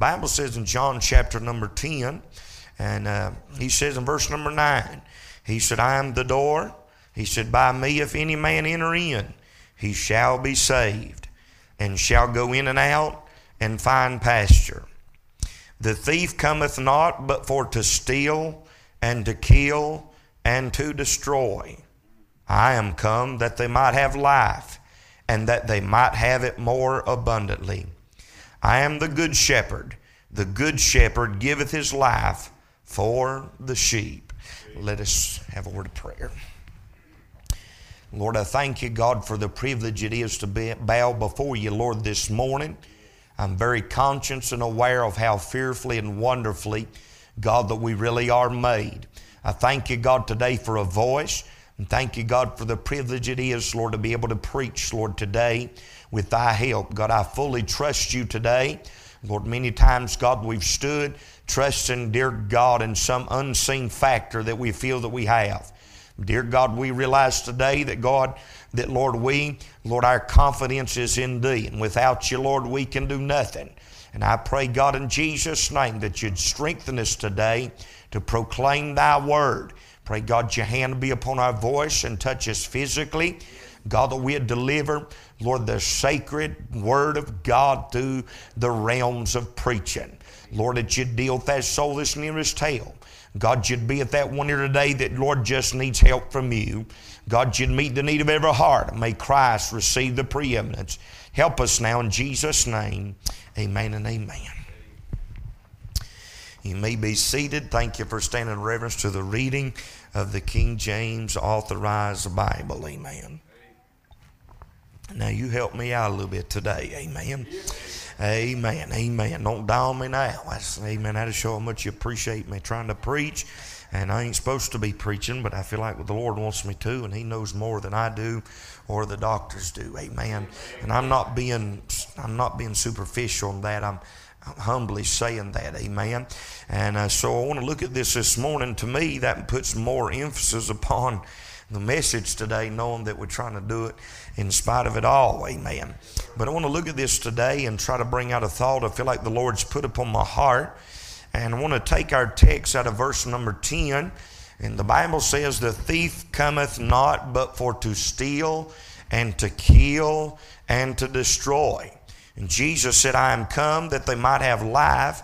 Bible says in John chapter number 10, and uh, he says in verse number 9, he said, I am the door. He said, By me, if any man enter in, he shall be saved, and shall go in and out and find pasture. The thief cometh not but for to steal and to kill and to destroy. I am come that they might have life, and that they might have it more abundantly. I am the good shepherd. The good shepherd giveth his life for the sheep. Let us have a word of prayer. Lord, I thank you, God, for the privilege it is to bow before you, Lord, this morning. I'm very conscious and aware of how fearfully and wonderfully, God, that we really are made. I thank you, God, today for a voice. And thank you, God, for the privilege it is, Lord, to be able to preach, Lord, today with thy help. God, I fully trust you today. Lord, many times, God, we've stood trusting, dear God, in some unseen factor that we feel that we have. Dear God, we realize today that God, that Lord, we, Lord, our confidence is in Thee. And without you, Lord, we can do nothing. And I pray, God, in Jesus' name, that you'd strengthen us today to proclaim Thy word. Pray, God, your hand be upon our voice and touch us physically. God, that we'd deliver, Lord, the sacred word of God through the realms of preaching. Lord, that you'd deal with that soul that's nearest hell. God, you'd be at that one here today that, Lord, just needs help from you. God, you'd meet the need of every heart. May Christ receive the preeminence. Help us now in Jesus' name. Amen and amen. You may be seated. Thank you for standing in reverence to the reading of the King James Authorized Bible. Amen. Now, you help me out a little bit today. Amen. Amen. Amen. Don't on me now. That's, amen. That'll show how much you appreciate me trying to preach. And I ain't supposed to be preaching, but I feel like the Lord wants me to, and He knows more than I do or the doctors do. Amen. And I'm not being I'm not being superficial on that. I'm, I'm humbly saying that. Amen. And uh, so I want to look at this this morning. To me, that puts more emphasis upon the message today, knowing that we're trying to do it in spite of it all. Amen. But I want to look at this today and try to bring out a thought I feel like the Lord's put upon my heart. And I want to take our text out of verse number 10. And the Bible says, The thief cometh not but for to steal and to kill and to destroy. And Jesus said, I am come that they might have life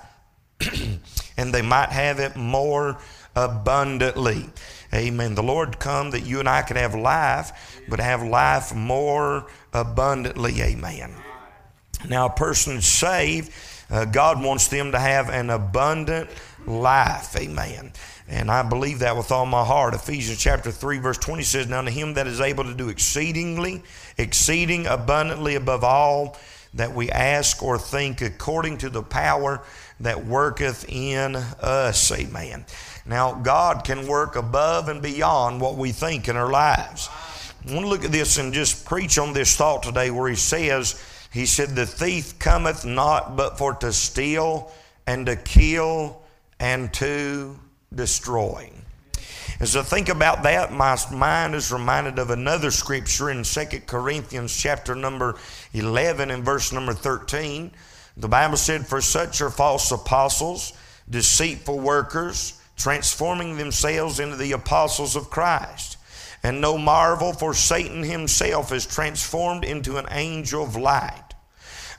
and they might have it more abundantly. Amen. The Lord come that you and I can have life, but have life more abundantly. Amen. Now, a person saved, uh, God wants them to have an abundant life. Amen. And I believe that with all my heart. Ephesians chapter 3, verse 20 says, Now to him that is able to do exceedingly, exceeding abundantly above all that we ask or think, according to the power that worketh in us. Amen. Now, God can work above and beyond what we think in our lives. I want to look at this and just preach on this thought today where he says, He said, The thief cometh not but for to steal and to kill and to destroy. As I think about that, my mind is reminded of another scripture in 2 Corinthians chapter number 11 and verse number 13. The Bible said, For such are false apostles, deceitful workers, transforming themselves into the apostles of Christ. And no marvel, for Satan himself is transformed into an angel of light.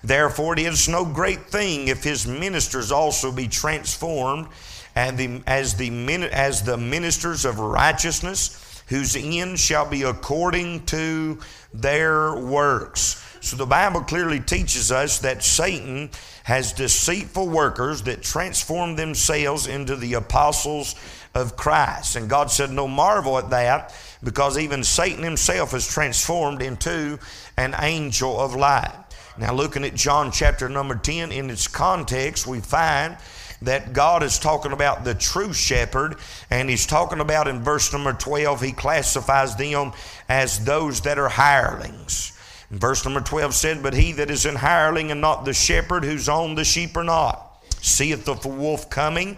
Therefore, it is no great thing if his ministers also be transformed and the, as, the, as the ministers of righteousness, whose end shall be according to their works. So the Bible clearly teaches us that Satan has deceitful workers that transform themselves into the apostles of Christ. And God said, No marvel at that, because even Satan himself is transformed into an angel of light. Now, looking at John chapter number 10 in its context, we find that God is talking about the true shepherd, and He's talking about in verse number 12, He classifies them as those that are hirelings. Verse number 12 said, But he that is an hireling and not the shepherd whose own the sheep are not, seeth the wolf coming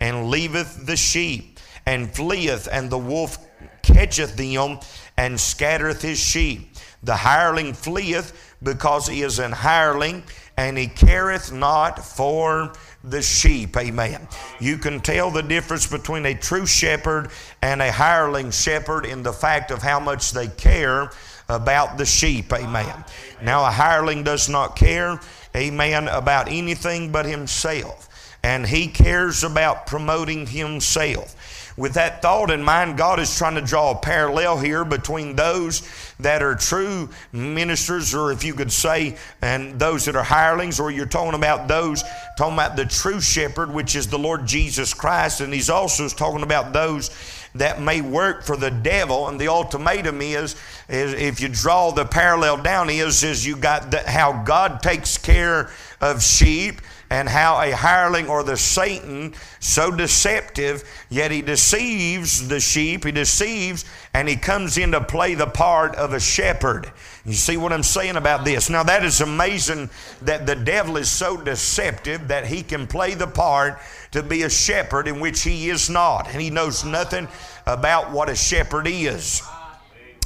and leaveth the sheep and fleeth, and the wolf catcheth them and scattereth his sheep. The hireling fleeth because he is an hireling and he careth not for the sheep. Amen. You can tell the difference between a true shepherd and a hireling shepherd in the fact of how much they care about the sheep. Amen. Now, a hireling does not care, amen, about anything but himself, and he cares about promoting himself with that thought in mind, God is trying to draw a parallel here between those that are true ministers, or if you could say, and those that are hirelings, or you're talking about those, talking about the true shepherd, which is the Lord Jesus Christ. And He's also talking about those that may work for the devil. And the ultimatum is, if you draw the parallel down, is, is you got the, how God takes care of sheep and how a hireling or the Satan, so deceptive, yet he deceives the sheep, he deceives, and he comes in to play the part of a shepherd. You see what I'm saying about this? Now, that is amazing that the devil is so deceptive that he can play the part to be a shepherd in which he is not, and he knows nothing about what a shepherd is.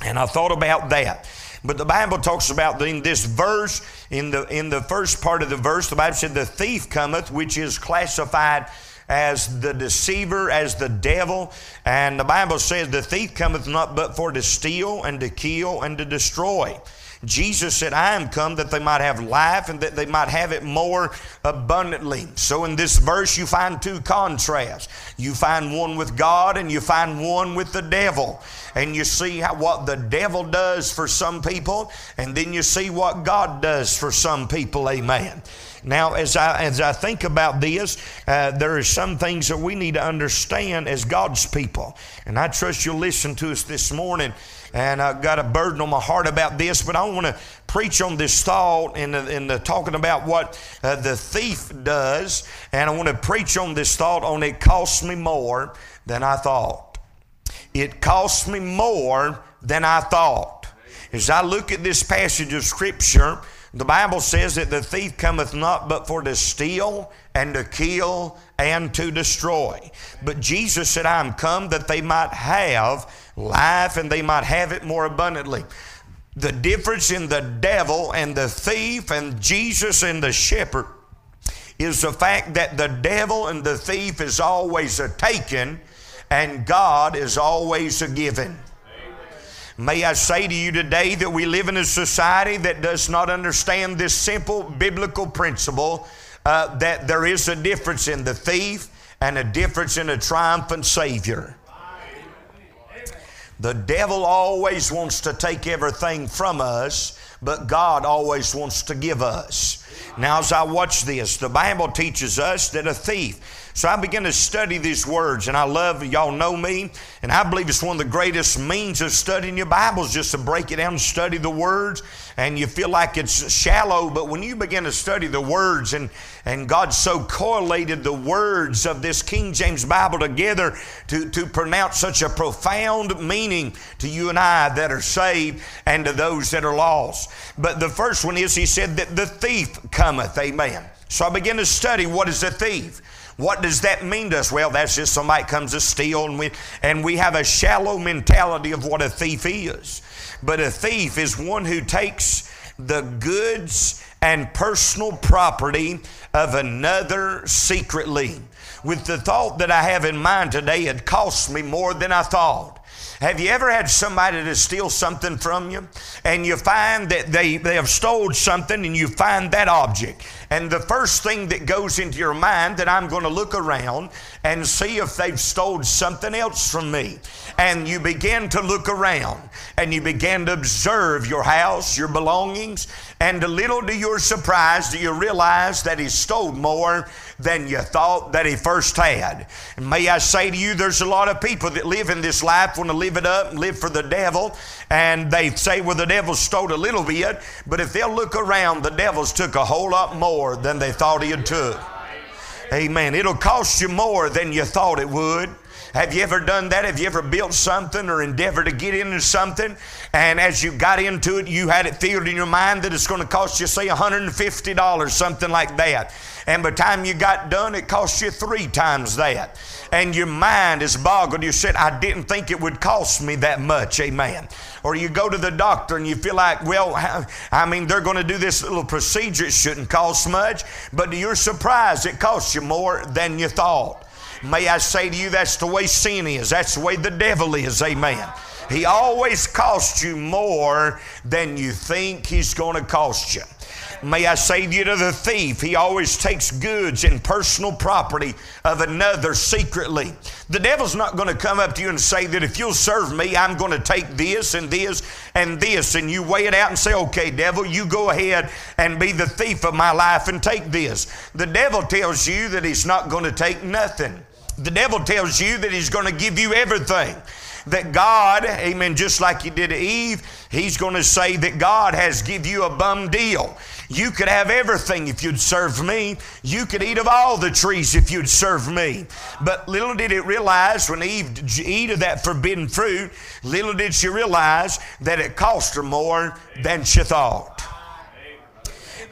And I thought about that. But the Bible talks about in this verse, in the in the first part of the verse, the Bible said, "The thief cometh," which is classified as the deceiver, as the devil. And the Bible says, "The thief cometh not but for to steal and to kill and to destroy." Jesus said, I am come that they might have life and that they might have it more abundantly. So in this verse, you find two contrasts. You find one with God and you find one with the devil. And you see how, what the devil does for some people, and then you see what God does for some people. Amen. Now, as I, as I think about this, uh, there are some things that we need to understand as God's people. And I trust you'll listen to us this morning and I've got a burden on my heart about this, but I want to preach on this thought in the, in the talking about what uh, the thief does, and I want to preach on this thought on it costs me more than I thought. It costs me more than I thought. As I look at this passage of Scripture, the Bible says that the thief cometh not but for to steal and to kill and to destroy. But Jesus said, I am come that they might have life and they might have it more abundantly. The difference in the devil and the thief and Jesus and the shepherd is the fact that the devil and the thief is always a taken and God is always a given. May I say to you today that we live in a society that does not understand this simple biblical principle uh, that there is a difference in the thief and a difference in a triumphant Savior. The devil always wants to take everything from us, but God always wants to give us. Now, as I watch this, the Bible teaches us that a thief so I begin to study these words, and I love, y'all know me, and I believe it's one of the greatest means of studying your Bibles just to break it down and study the words. And you feel like it's shallow, but when you begin to study the words, and, and God so correlated the words of this King James Bible together to, to pronounce such a profound meaning to you and I that are saved and to those that are lost. But the first one is, He said that the thief cometh. Amen. So I began to study what is a thief. What does that mean to us? Well, that's just somebody comes to steal, and we, and we have a shallow mentality of what a thief is. But a thief is one who takes the goods and personal property of another secretly. With the thought that I have in mind today, it costs me more than I thought. Have you ever had somebody to steal something from you and you find that they, they have stole something and you find that object? And the first thing that goes into your mind that I'm going to look around and see if they've stole something else from me. And you begin to look around and you begin to observe your house, your belongings, and a little to your surprise do you realize that he stole more than you thought that he first had. And may I say to you, there's a lot of people that live in this life want to live it up and live for the devil. And they say, well, the devil stole a little bit, but if they'll look around, the devil's took a whole lot more than they thought he had took. Amen. It'll cost you more than you thought it would. Have you ever done that? Have you ever built something or endeavored to get into something? And as you got into it, you had it figured in your mind that it's going to cost you, say, $150, something like that. And by the time you got done, it cost you three times that. And your mind is boggled. You said, I didn't think it would cost me that much. Amen. Or you go to the doctor and you feel like, well, I mean, they're going to do this little procedure. It shouldn't cost much. But to your surprise, it costs you more than you thought. May I say to you, that's the way sin is. That's the way the devil is. Amen. He always costs you more than you think he's going to cost you. May I say to you to the thief, he always takes goods and personal property of another secretly. The devil's not going to come up to you and say that if you'll serve me, I'm going to take this and this and this. And you weigh it out and say, okay, devil, you go ahead and be the thief of my life and take this. The devil tells you that he's not going to take nothing. The devil tells you that he's going to give you everything. That God, amen, just like he did to Eve, he's going to say that God has give you a bum deal. You could have everything if you'd serve me. You could eat of all the trees if you'd serve me. But little did it realize when Eve eat of that forbidden fruit, little did she realize that it cost her more than she thought.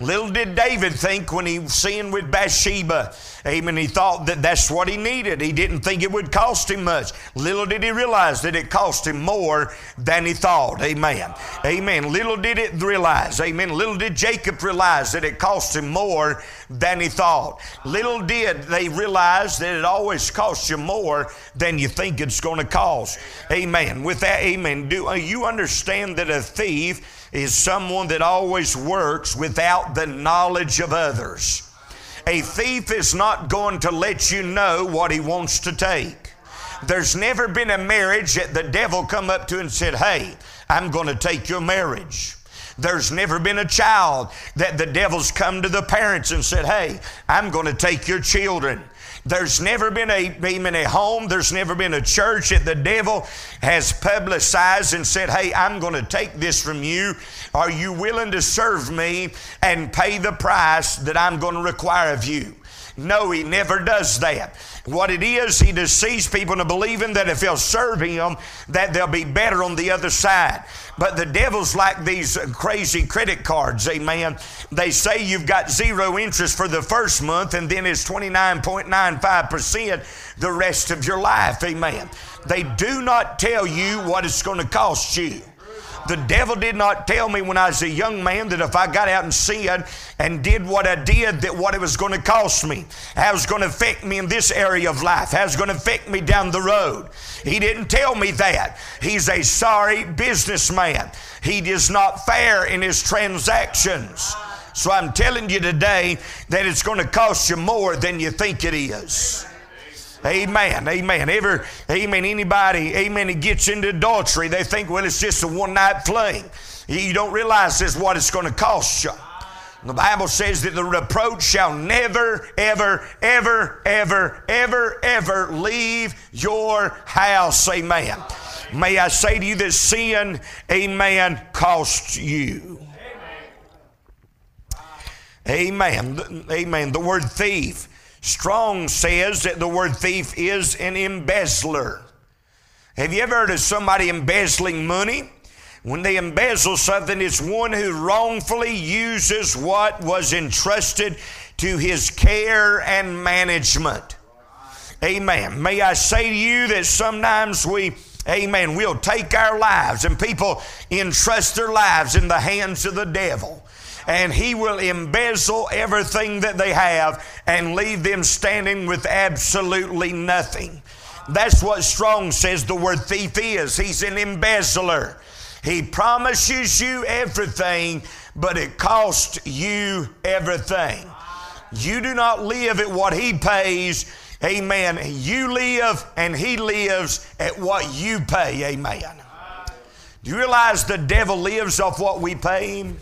Little did David think when he sinned with Bathsheba Amen. He thought that that's what he needed. He didn't think it would cost him much. Little did he realize that it cost him more than he thought. Amen. Amen. Little did it realize. Amen. Little did Jacob realize that it cost him more than he thought. Little did they realize that it always costs you more than you think it's going to cost. Amen. With that, amen. Do uh, you understand that a thief is someone that always works without the knowledge of others? A thief is not going to let you know what he wants to take. There's never been a marriage that the devil come up to and said, "Hey, I'm going to take your marriage." There's never been a child that the devil's come to the parents and said, Hey, I'm going to take your children. There's never been a, even a home, there's never been a church that the devil has publicized and said, Hey, I'm going to take this from you. Are you willing to serve me and pay the price that I'm going to require of you? No, he never does that. What it is, he deceives people into believing that if they'll serve him, that they'll be better on the other side. But the devil's like these crazy credit cards, amen. They say you've got zero interest for the first month and then it's 29.95% the rest of your life, amen. They do not tell you what it's going to cost you. The devil did not tell me when I was a young man that if I got out and sinned and did what I did, that what it was going to cost me, how it was going to affect me in this area of life, how it was going to affect me down the road. He didn't tell me that. He's a sorry businessman. He is not fair in his transactions. So I'm telling you today that it's going to cost you more than you think it is. Amen. Amen. Ever, amen. Anybody, amen, He gets into adultery, they think, well, it's just a one night fling. You don't realize this what it's going to cost you. The Bible says that the reproach shall never, ever, ever, ever, ever, ever leave your house. Amen. May I say to you that sin, amen, costs you. Amen. Amen. The word thief Strong says that the word thief is an embezzler. Have you ever heard of somebody embezzling money? When they embezzle something, it's one who wrongfully uses what was entrusted to his care and management. Amen. May I say to you that sometimes we, amen, we'll take our lives and people entrust their lives in the hands of the devil and he will embezzle everything that they have and leave them standing with absolutely nothing. That's what Strong says the word thief is. He's an embezzler. He promises you everything, but it costs you everything. You do not live at what he pays. Amen. You live and he lives at what you pay. Amen. Do you realize the devil lives off what we pay him?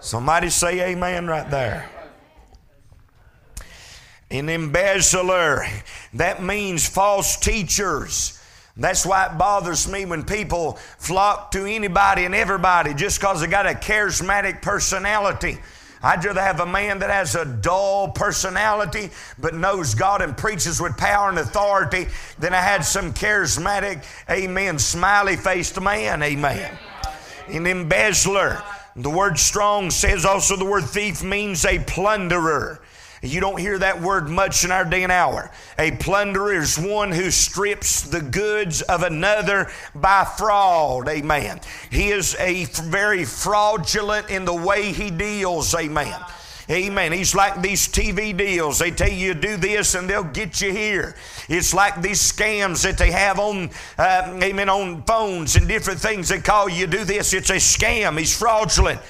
Somebody say amen right there. An embezzler, that means false teachers. That's why it bothers me when people flock to anybody and everybody just because they got a charismatic personality. I'd rather have a man that has a dull personality but knows God and preaches with power and authority than I had some charismatic, amen, smiley faced man, amen. An embezzler. The word strong says also the word thief means a plunderer. You don't hear that word much in our day and hour. A plunderer is one who strips the goods of another by fraud. Amen. He is a very fraudulent in the way he deals. Amen. Amen. He's like these TV deals. They tell you to do this and they'll get you here. It's like these scams that they have on, uh, amen, on phones and different things. They call you do this. It's a scam. He's fraudulent.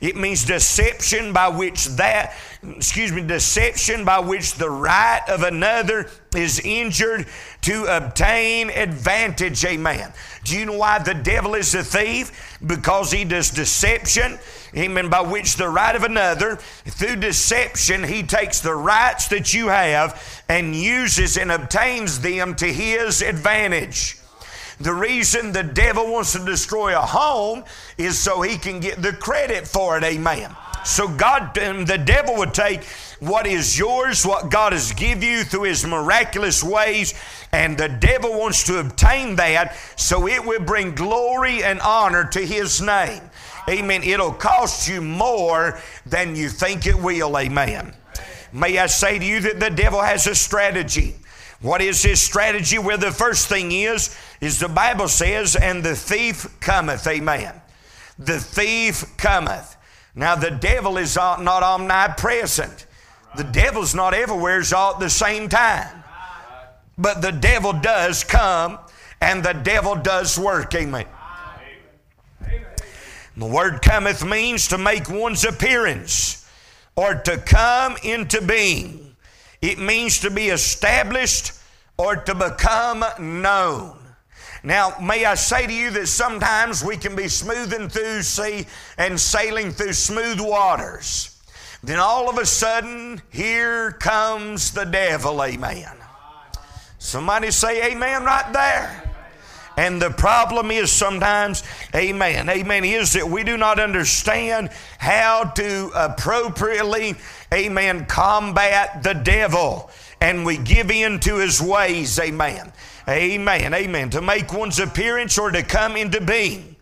It means deception by which that, excuse me, deception by which the right of another is injured to obtain advantage. Amen. Do you know why the devil is a thief? Because he does deception. Amen. By which the right of another, through deception, he takes the rights that you have and uses and obtains them to his advantage. The reason the devil wants to destroy a home is so he can get the credit for it. Amen. So God, um, the devil would take what is yours, what God has given you through his miraculous ways, and the devil wants to obtain that so it will bring glory and honor to his name. Amen. It'll cost you more than you think it will. Amen. May I say to you that the devil has a strategy. What is his strategy? Well, the first thing is, is the Bible says, and the thief cometh. Amen. The thief cometh. Now, the devil is not omnipresent. The devil's not everywhere all at the same time. But the devil does come and the devil does work. Amen. The word cometh means to make one's appearance or to come into being. It means to be established or to become known. Now, may I say to you that sometimes we can be smoothing through sea and sailing through smooth waters. Then all of a sudden, here comes the devil, amen. Somebody say amen right there. And the problem is sometimes, amen, amen, is that we do not understand how to appropriately, amen, combat the devil. And we give in to his ways, amen. Amen, amen. To make one's appearance or to come into being.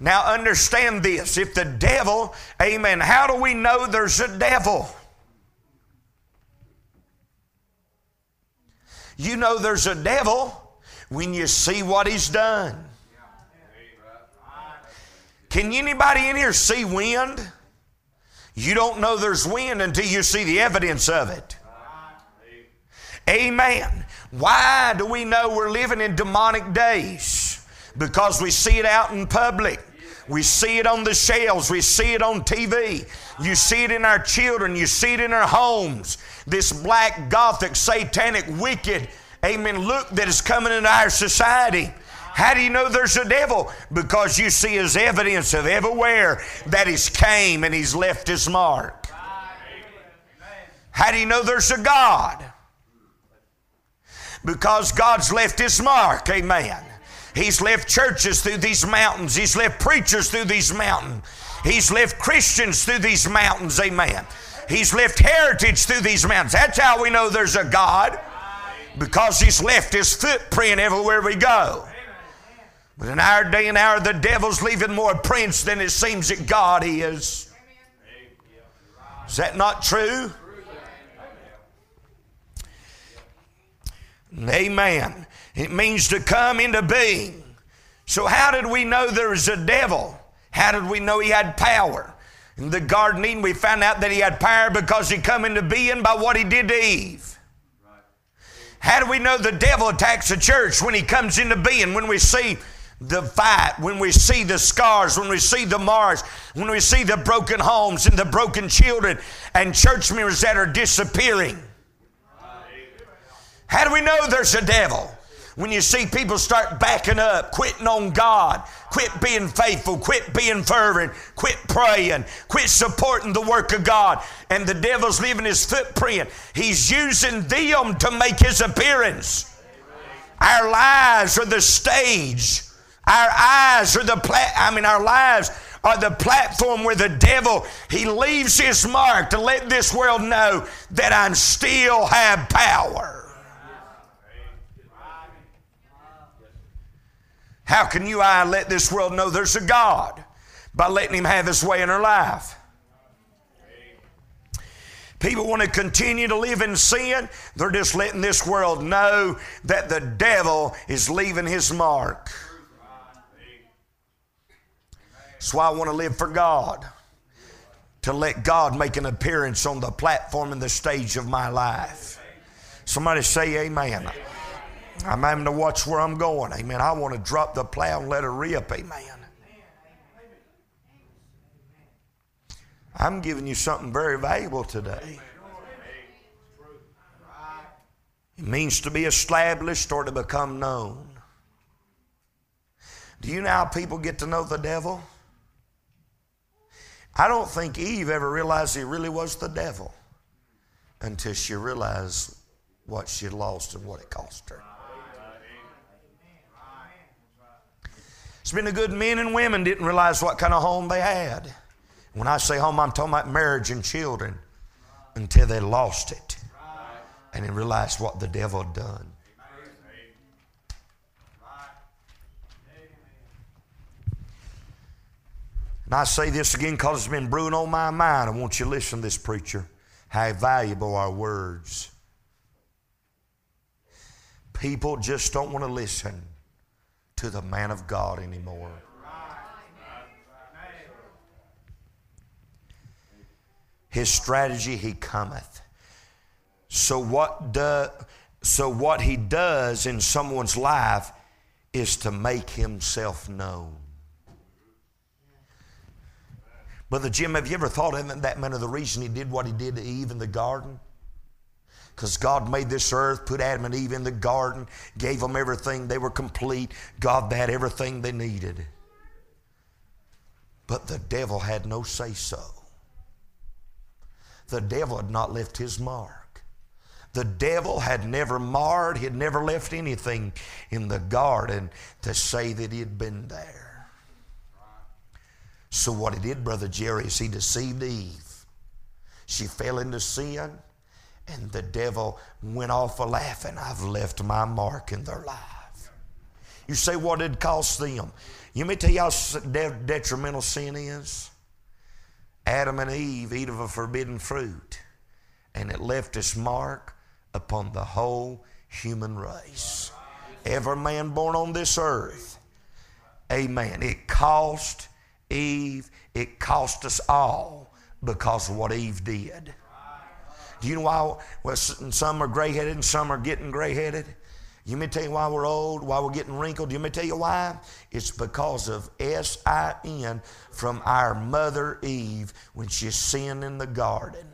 Now understand this. If the devil, amen, how do we know there's a devil? You know there's a devil when you see what he's done. Can anybody in here see wind? You don't know there's wind until you see the evidence of it. Amen. Why do we know we're living in demonic days? Because we see it out in public. We see it on the shelves. We see it on TV. You see it in our children. You see it in our homes. This black, gothic, satanic, wicked amen, look that is coming into our society. How do you know there's a devil? Because you see his evidence of everywhere that he's came and he's left his mark. How do you know there's a God? Because God's left his mark, amen. He's left churches through these mountains. He's left preachers through these mountains. He's left Christians through these mountains, amen. He's left heritage through these mountains. That's how we know there's a God because he's left his footprint everywhere we go. But in our day and hour, the devil's leaving more prints than it seems that God is. Is that not true? Amen. It means to come into being. So, how did we know there was a devil? How did we know he had power? In the Garden Eden, we found out that he had power because he come into being by what he did to Eve. How do we know the devil attacks the church when he comes into being? When we see the fight, when we see the scars, when we see the marks, when we see the broken homes and the broken children and church members that are disappearing. How do we know there's a devil? When you see people start backing up, quitting on God, quit being faithful, quit being fervent, quit praying, quit supporting the work of God, and the devil's leaving his footprint. He's using them to make his appearance. Our lives are the stage. Our eyes are the pla- I mean, our lives are the platform where the devil he leaves his mark to let this world know that I still have power. How can you I let this world know there's a God? By letting him have his way in our life. People want to continue to live in sin. They're just letting this world know that the devil is leaving his mark. That's why I want to live for God. To let God make an appearance on the platform and the stage of my life. Somebody say amen. I'm having to watch where I'm going. Amen. I want to drop the plow and let her rip. Amen. I'm giving you something very valuable today. It means to be established or to become known. Do you know how people get to know the devil? I don't think Eve ever realized he really was the devil until she realized what she lost and what it cost her. It's been a good men and women didn't realize what kind of home they had. When I say home, I'm talking about marriage and children until they lost it and then realized what the devil had done. And I say this again because it's been brewing on my mind. I want you to listen to this preacher. How valuable are words. People just don't want to listen to the man of God anymore. His strategy, he cometh. So what do, so what he does in someone's life is to make himself known. Brother Jim, have you ever thought of that man of the reason he did what he did to Eve in the garden? Because God made this earth, put Adam and Eve in the garden, gave them everything. They were complete. God had everything they needed. But the devil had no say so. The devil had not left his mark. The devil had never marred, he had never left anything in the garden to say that he had been there. So, what he did, Brother Jerry, is he deceived Eve. She fell into sin. And the devil went off a laughing. I've left my mark in their life. You say, what did it cost them? You may tell you how detrimental sin is. Adam and Eve eat of a forbidden fruit, and it left its mark upon the whole human race. Every man born on this earth. Amen. It cost Eve, it cost us all because of what Eve did. Do you know why well, some are gray headed and some are getting gray headed? You may tell you why we're old, why we're getting wrinkled. You may tell you why? It's because of S I N from our mother Eve when she sinned in the garden.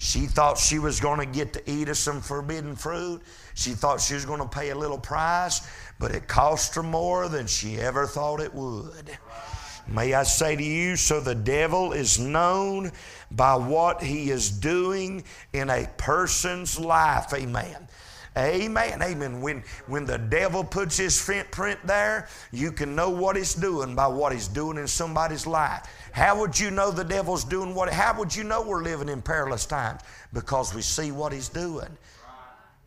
She thought she was going to get to eat of some forbidden fruit. She thought she was going to pay a little price, but it cost her more than she ever thought it would. May I say to you, so the devil is known by what he is doing in a person's life. Amen. Amen. Amen. When, when the devil puts his print there, you can know what he's doing by what he's doing in somebody's life. How would you know the devil's doing what? How would you know we're living in perilous times? Because we see what he's doing.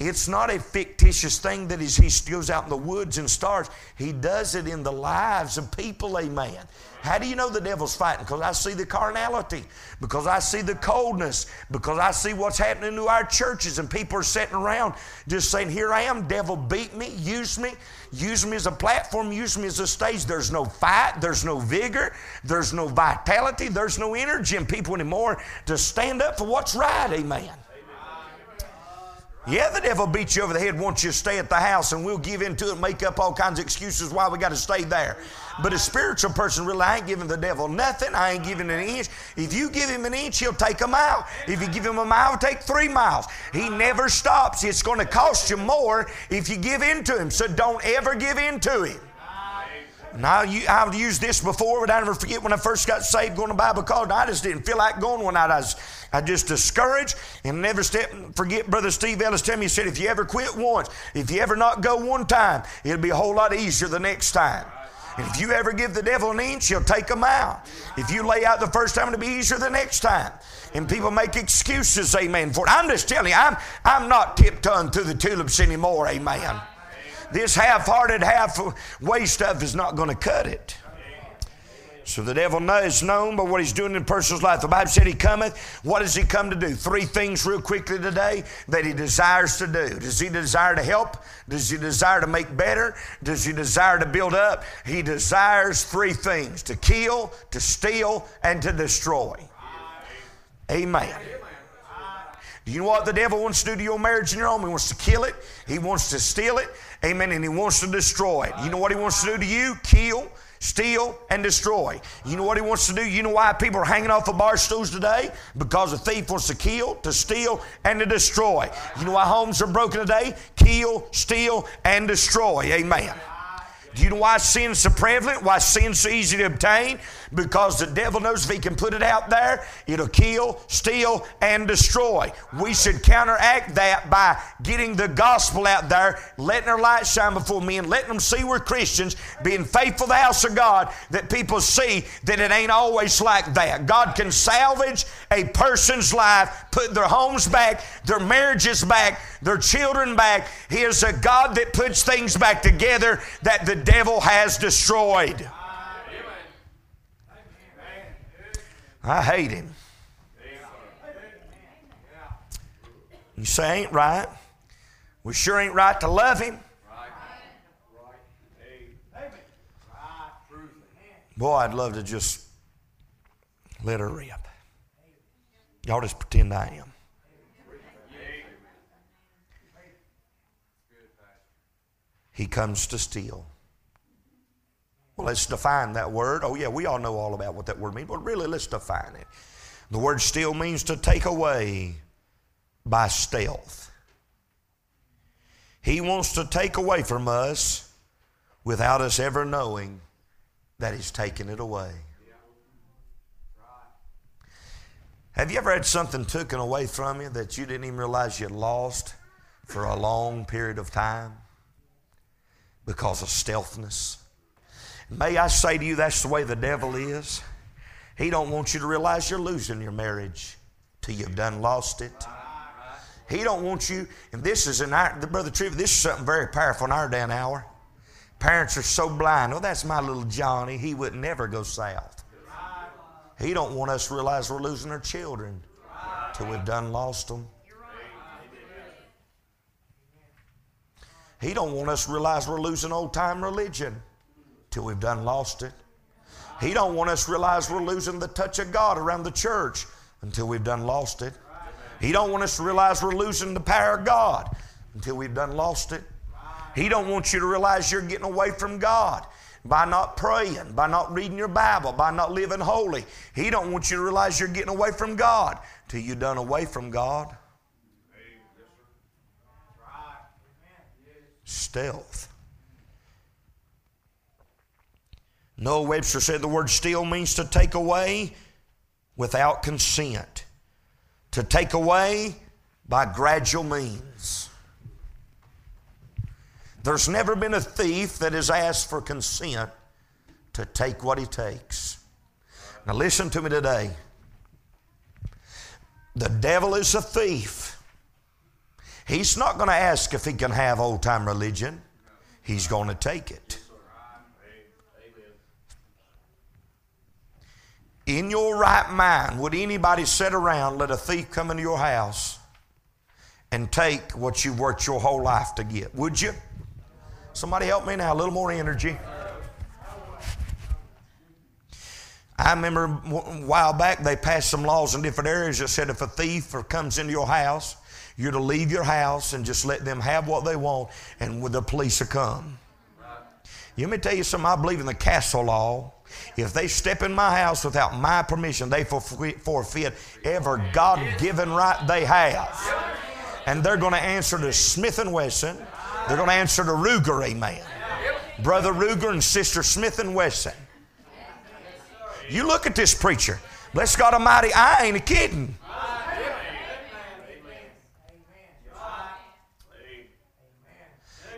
It's not a fictitious thing that he goes out in the woods and starts. He does it in the lives of people, amen. How do you know the devil's fighting? Because I see the carnality, because I see the coldness, because I see what's happening to our churches, and people are sitting around just saying, Here I am, devil, beat me, use me, use me as a platform, use me as a stage. There's no fight, there's no vigor, there's no vitality, there's no energy in people anymore to stand up for what's right, amen. Yeah, the devil beats you over the head, wants you to stay at the house, and we'll give in to it, make up all kinds of excuses why we got to stay there. But a spiritual person really, I ain't giving the devil nothing. I ain't giving an inch. If you give him an inch, he'll take a mile. If you give him a mile, he'll take three miles. He never stops. It's going to cost you more if you give in to him. So don't ever give in to him. Now, you, I've used this before, but I never forget when I first got saved going to Bible college. I just didn't feel like going one night. I was, I just discouraged and never step, forget Brother Steve Ellis tell me, he said, if you ever quit once, if you ever not go one time, it'll be a whole lot easier the next time. And if you ever give the devil an inch, he'll take a mile. If you lay out the first time, it'll be easier the next time. And people make excuses, amen, for it. I'm just telling you, I'm, I'm not tiptoeing through the tulips anymore, amen. This half hearted, half way stuff is not going to cut it. So the devil is known by what he's doing in a person's life. The Bible said he cometh. What does he come to do? Three things real quickly today that he desires to do. Does he desire to help? Does he desire to make better? Does he desire to build up? He desires three things to kill, to steal, and to destroy. Amen. Do you know what the devil wants to do to your marriage and your home? He wants to kill it, he wants to steal it, amen, and he wants to destroy it. You know what he wants to do to you? Kill, steal, and destroy. You know what he wants to do? You know why people are hanging off of bar stools today? Because a thief wants to kill, to steal, and to destroy. You know why homes are broken today? Kill, steal, and destroy. Amen. Do you know why sin's so prevalent? Why sin's so easy to obtain? Because the devil knows if he can put it out there, it'll kill, steal, and destroy. We should counteract that by getting the gospel out there, letting our light shine before men, letting them see we're Christians, being faithful to the house of God, that people see that it ain't always like that. God can salvage a person's life, put their homes back, their marriages back, their children back. He is a God that puts things back together that the devil has destroyed. I hate him. You say ain't right. We sure ain't right to love him. Boy, I'd love to just let her rip. Y'all just pretend I am. He comes to steal. Well, let's define that word. Oh, yeah, we all know all about what that word means, but really, let's define it. The word steal means to take away by stealth. He wants to take away from us without us ever knowing that He's taking it away. Have you ever had something taken away from you that you didn't even realize you lost for a long period of time because of stealthness? May I say to you, that's the way the devil is. He don't want you to realize you're losing your marriage till you've done lost it. He don't want you, and this is in our, Brother Trevor, this is something very powerful in our day and hour. Parents are so blind. Oh, that's my little Johnny. He would never go south. He don't want us to realize we're losing our children till we've done lost them. He don't want us to realize we're losing old time religion till we've done lost it. He don't want us to realize we're losing the touch of God around the church until we've done lost it. He don't want us to realize we're losing the power of God until we've done lost it. He don't want you to realize you're getting away from God by not praying, by not reading your Bible, by not living holy. He don't want you to realize you're getting away from God till you're done away from God. Stealth. Noah Webster said the word steal means to take away without consent, to take away by gradual means. There's never been a thief that has asked for consent to take what he takes. Now, listen to me today. The devil is a thief. He's not going to ask if he can have old time religion, he's going to take it. In your right mind, would anybody sit around, let a thief come into your house and take what you've worked your whole life to get? Would you? Somebody help me now, a little more energy. I remember a while back they passed some laws in different areas that said if a thief comes into your house, you're to leave your house and just let them have what they want, and the police will come. Let me tell you something. I believe in the castle law. If they step in my house without my permission, they forfeit every God-given right they have, and they're going to answer to Smith and Wesson. They're going to answer to Ruger, amen. Brother Ruger and Sister Smith and Wesson. You look at this preacher. Bless God Almighty, I ain't a kidding.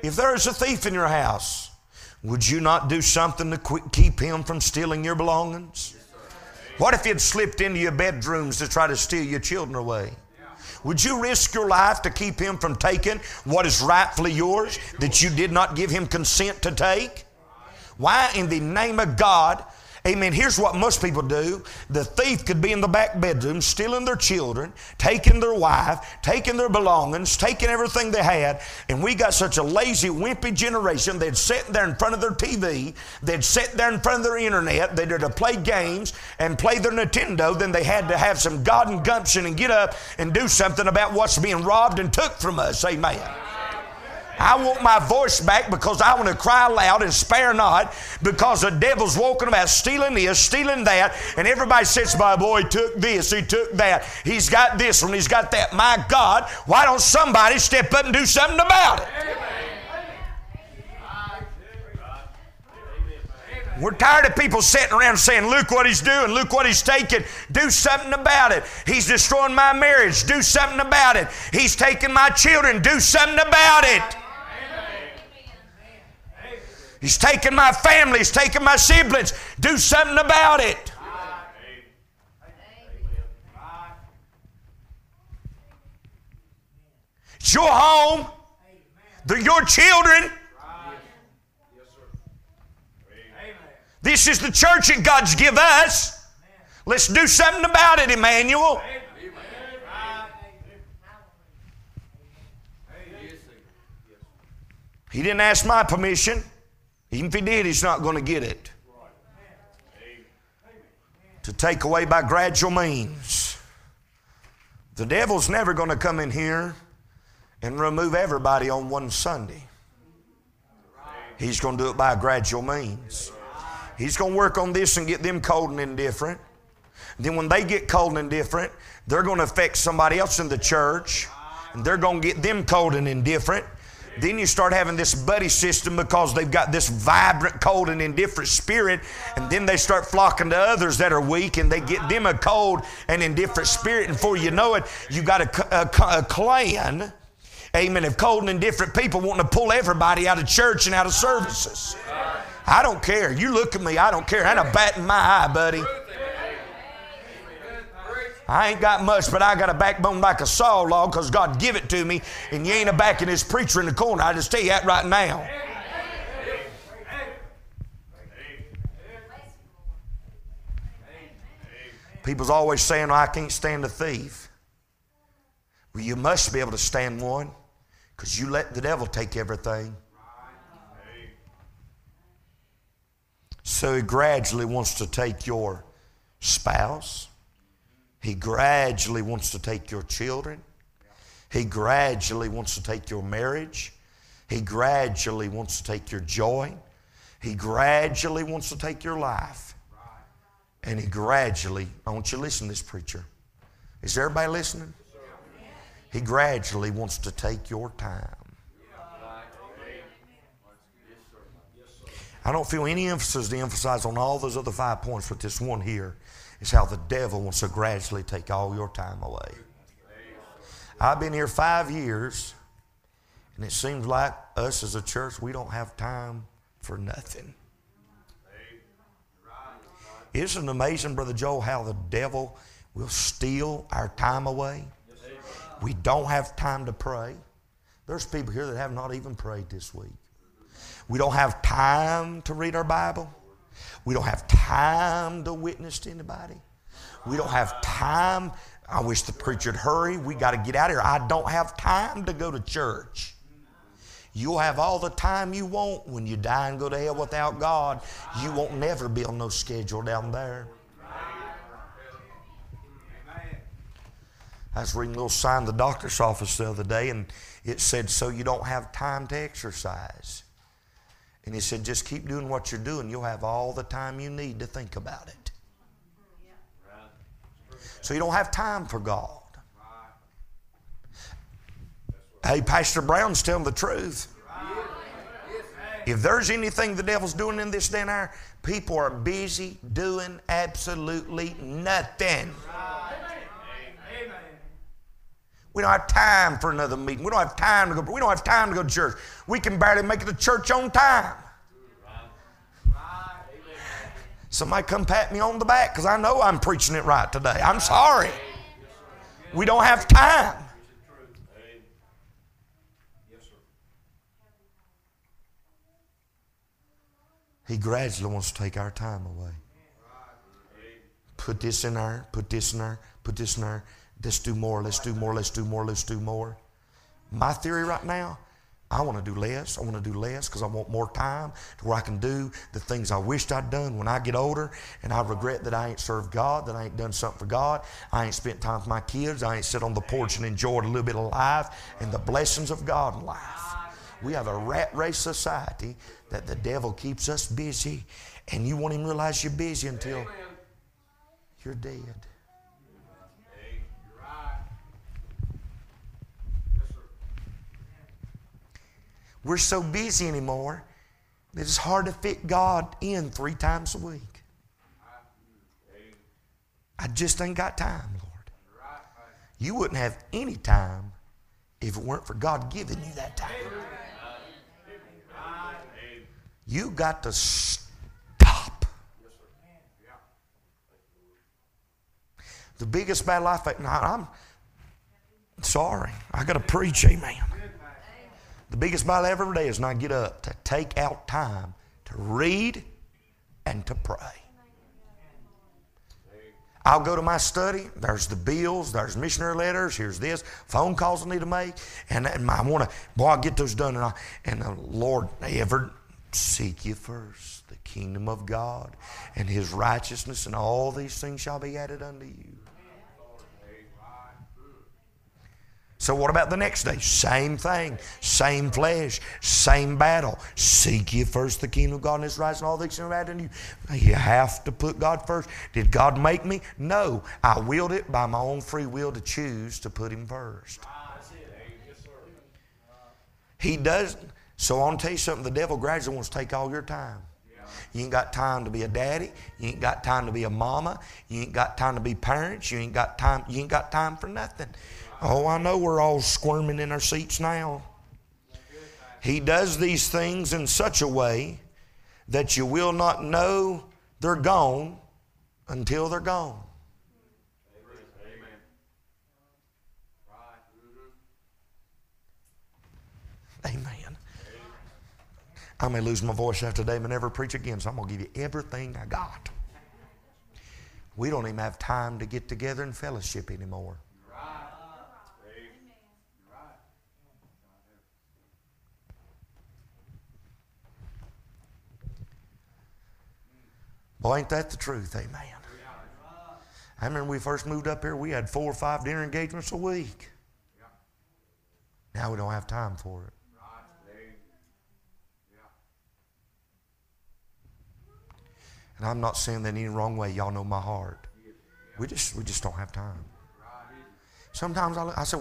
If there is a thief in your house, would you not do something to keep him from stealing your belongings? What if he had slipped into your bedrooms to try to steal your children away? Would you risk your life to keep him from taking what is rightfully yours that you did not give him consent to take? Why in the name of God Amen. Here's what most people do the thief could be in the back bedroom, stealing their children, taking their wife, taking their belongings, taking everything they had. And we got such a lazy, wimpy generation. They'd sit there in front of their TV, they'd sit there in front of their internet, they'd to play games and play their Nintendo. Then they had to have some God and gumption and get up and do something about what's being robbed and took from us. Amen. I want my voice back because I want to cry loud and spare not because the devil's walking about stealing this, stealing that, and everybody says, My boy took this, he took that, he's got this one, he's got that. My God, why don't somebody step up and do something about it? We're tired of people sitting around saying, Look what he's doing, look what he's taking. Do something about it. He's destroying my marriage. Do something about it. He's taking my children. Do something about it. He's taking my family, He's taking my siblings. Do something about it. It's your home. They're your children. This is the church that God's give us. Let's do something about it, Emmanuel. He didn't ask my permission. Even if he did, he's not going to get it. To take away by gradual means. The devil's never going to come in here and remove everybody on one Sunday. He's going to do it by gradual means. He's going to work on this and get them cold and indifferent. Then, when they get cold and indifferent, they're going to affect somebody else in the church, and they're going to get them cold and indifferent. Then you start having this buddy system because they've got this vibrant, cold, and indifferent spirit. And then they start flocking to others that are weak and they get them a cold and indifferent spirit. And before you know it, you've got a, a, a clan, amen, of cold and indifferent people wanting to pull everybody out of church and out of services. I don't care. You look at me, I don't care. I ain't a bat in my eye, buddy. I ain't got much, but I got a backbone like a saw log because God give it to me, and you ain't a backing this preacher in the corner. I just tell you that right now. People's always saying, oh, I can't stand a thief. Well, you must be able to stand one because you let the devil take everything. So he gradually wants to take your spouse he gradually wants to take your children. He gradually wants to take your marriage. He gradually wants to take your joy. He gradually wants to take your life. And he gradually, I want you to listen to this preacher. Is everybody listening? He gradually wants to take your time. I don't feel any emphasis to emphasize on all those other five points, but this one here is how the devil wants to gradually take all your time away. I've been here five years, and it seems like us as a church, we don't have time for nothing. Isn't it amazing, Brother Joel, how the devil will steal our time away? We don't have time to pray. There's people here that have not even prayed this week. We don't have time to read our Bible. We don't have time to witness to anybody. We don't have time. I wish the preacher'd hurry. We got to get out of here. I don't have time to go to church. You'll have all the time you want when you die and go to hell without God. You won't never be on no schedule down there. I was reading a little sign in the doctor's office the other day, and it said, So you don't have time to exercise. And he said, just keep doing what you're doing. You'll have all the time you need to think about it. So you don't have time for God. Hey, Pastor Brown's telling the truth. If there's anything the devil's doing in this day and hour, people are busy doing absolutely nothing. We don't have time for another meeting. We don't have time to go. We don't have time to go to church. We can barely make it to church on time. Somebody come pat me on the back because I know I'm preaching it right today. I'm sorry. We don't have time. He gradually wants to take our time away. Put this in there, put this in there, put this in there. Let's do more, let's do more, let's do more, let's do more. My theory right now I want to do less. I want to do less because I want more time to where I can do the things I wished I'd done when I get older. And I regret that I ain't served God, that I ain't done something for God. I ain't spent time with my kids. I ain't sit on the porch and enjoyed a little bit of life and the blessings of God in life. We have a rat race society that the devil keeps us busy, and you won't even realize you're busy until you're dead. We're so busy anymore that it's hard to fit God in three times a week. I just ain't got time, Lord. You wouldn't have any time if it weren't for God giving you that time. You got to stop. The biggest battle I face, I'm sorry, I got to preach, amen. The biggest battle every day is not get up to take out time to read and to pray. I'll go to my study. There's the bills. There's missionary letters. Here's this. Phone calls I need to make. And, and I want to, boy, I'll get those done. And, I, and the Lord ever seek you first the kingdom of God and his righteousness, and all these things shall be added unto you. So, what about the next day? Same thing, same flesh, same battle. Seek ye first the kingdom of God and His righteousness, and all things be added unto you. You have to put God first. Did God make me? No. I willed it by my own free will to choose to put Him first. He does. So, I want to tell you something the devil gradually wants to take all your time. You ain't got time to be a daddy. You ain't got time to be a mama. You ain't got time to be parents. You ain't got time. You ain't got time for nothing. Oh, I know we're all squirming in our seats now. He does these things in such a way that you will not know they're gone until they're gone. Amen. I may lose my voice after today, but never preach again, so I'm going to give you everything I got. We don't even have time to get together and fellowship anymore. Well, ain't that the truth? Amen. I remember when we first moved up here, we had four or five dinner engagements a week. Now we don't have time for it. And I'm not saying that in any wrong way. Y'all know my heart. We just we just don't have time. Sometimes I, I say,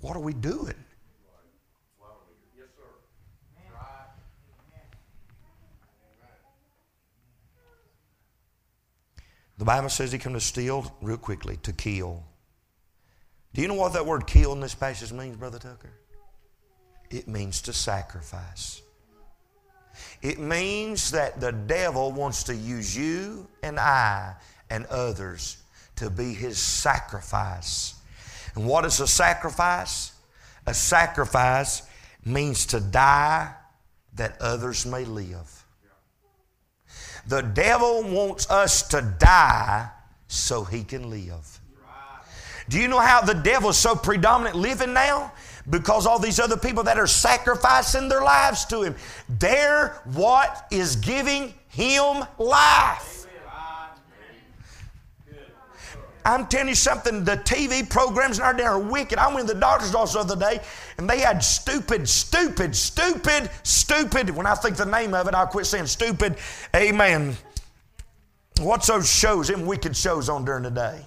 what are we doing? The Bible says he come to steal, real quickly, to kill. Do you know what that word kill in this passage means, Brother Tucker? It means to sacrifice. It means that the devil wants to use you and I and others to be his sacrifice. And what is a sacrifice? A sacrifice means to die that others may live. The devil wants us to die so he can live. Do you know how the devil is so predominant living now? Because all these other people that are sacrificing their lives to him. They're what is giving him life. I'm telling you something, the TV programs our day are wicked. I went to the doctor's office the other day and they had stupid, stupid, stupid, stupid. When I think the name of it, I'll quit saying stupid. Amen. What's those shows, them wicked shows on during the day?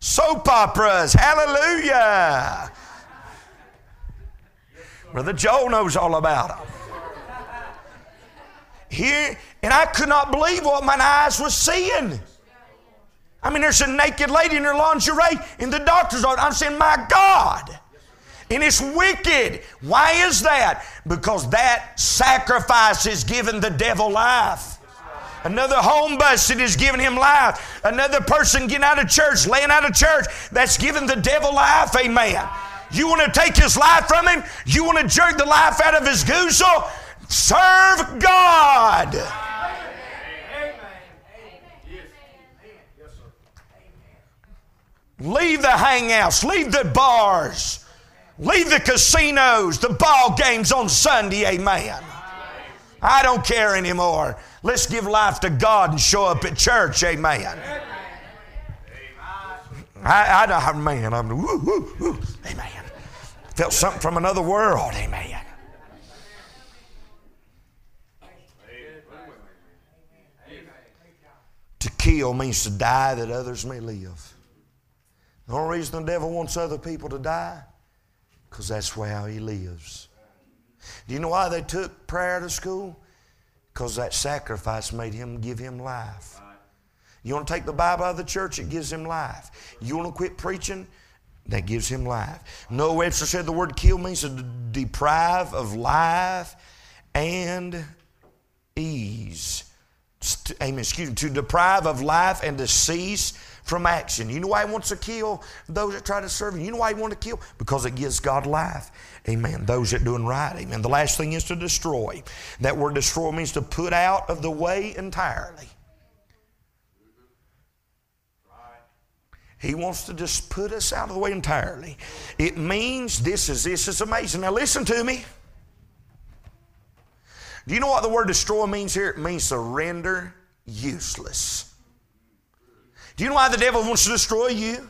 Soap operas. Hallelujah. Brother Joe knows all about them. Here, and I could not believe what my eyes were seeing. I mean, there's a naked lady in her lingerie in the doctor's office. I'm saying, my God. And it's wicked. Why is that? Because that sacrifice is giving the devil life. Another home busted is giving him life. Another person getting out of church, laying out of church, that's giving the devil life. Amen. You want to take his life from him? You want to jerk the life out of his goozle? Serve God. Leave the hangouts, leave the bars, leave the casinos, the ball games on Sunday, amen. I don't care anymore. Let's give life to God and show up at church, amen. I, I, man, I'm, woo, woo, woo, amen. Felt something from another world, amen. To kill means to die that others may live. The only reason the devil wants other people to die, because that's how he lives. Do you know why they took prayer to school? Because that sacrifice made him give him life. You want to take the Bible out of the church, it gives him life. You want to quit preaching, that gives him life. Noah Webster said the word kill means to deprive of life and ease. Amen. Excuse me. To deprive of life and to cease from action. You know why he wants to kill those that try to serve him? You know why he wants to kill? Because it gives God life. Amen. Those that doing right. Amen. The last thing is to destroy. That word destroy means to put out of the way entirely. He wants to just put us out of the way entirely. It means this is this is amazing. Now listen to me. Do you know what the word destroy means here? It means surrender useless. Do you know why the devil wants to destroy you?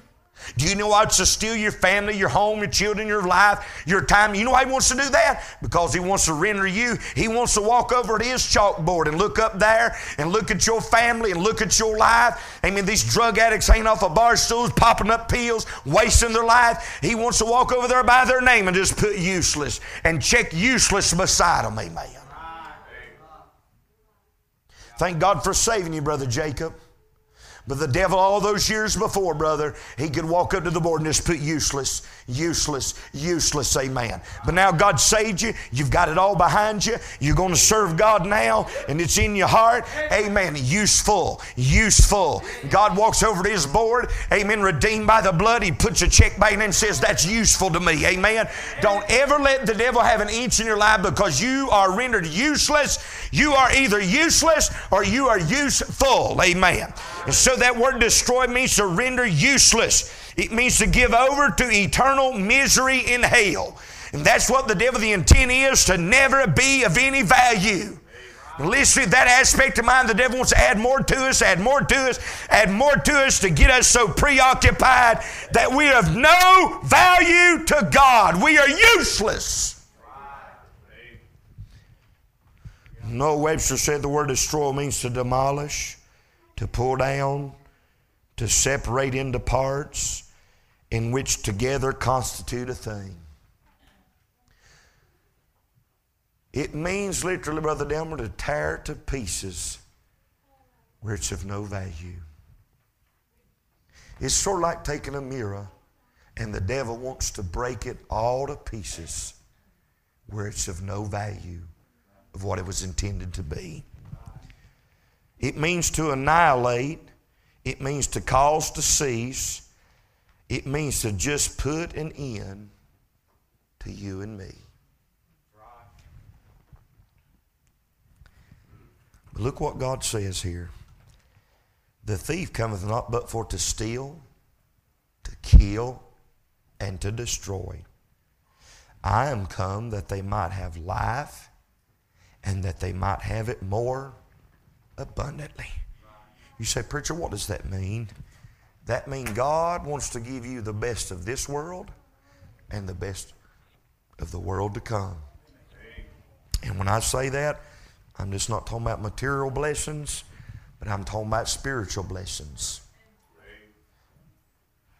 Do you know why it's to steal your family, your home, your children, your life, your time? You know why he wants to do that? Because he wants to render you. He wants to walk over to his chalkboard and look up there and look at your family and look at your life. I mean, these drug addicts hanging off of bar stools, popping up pills, wasting their life. He wants to walk over there by their name and just put useless and check useless beside them. Amen. Thank God for saving you, Brother Jacob. But the devil, all those years before, brother, he could walk up to the board and just put useless, useless, useless, amen. But now God saved you. You've got it all behind you. You're going to serve God now, and it's in your heart. Amen. Useful, useful. God walks over to his board, amen, redeemed by the blood. He puts a check back in and says, That's useful to me, amen. Don't ever let the devil have an inch in your life because you are rendered useless. You are either useless or you are useful, amen. So that word destroy means to render useless. It means to give over to eternal misery in hell. And that's what the devil, the intent is to never be of any value. Listen, to that aspect of mind, the devil wants to add more to us, add more to us, add more to us to get us so preoccupied that we have no value to God. We are useless. Noah Webster said the word destroy means to demolish, to pull down, to separate into parts in which together constitute a thing. It means literally, Brother Delmer, to tear to pieces where it's of no value. It's sort of like taking a mirror and the devil wants to break it all to pieces where it's of no value of what it was intended to be. It means to annihilate, it means to cause to cease, it means to just put an end to you and me. But look what God says here. The thief cometh not but for to steal, to kill, and to destroy. I am come that they might have life and that they might have it more abundantly. You say, Preacher, what does that mean? That means God wants to give you the best of this world and the best of the world to come. And when I say that, I'm just not talking about material blessings, but I'm talking about spiritual blessings.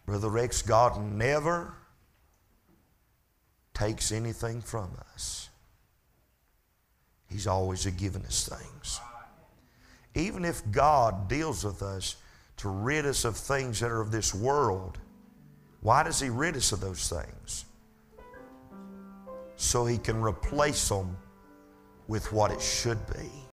Brother Rex, God never takes anything from us. He's always given us things. Even if God deals with us to rid us of things that are of this world, why does He rid us of those things? So He can replace them with what it should be.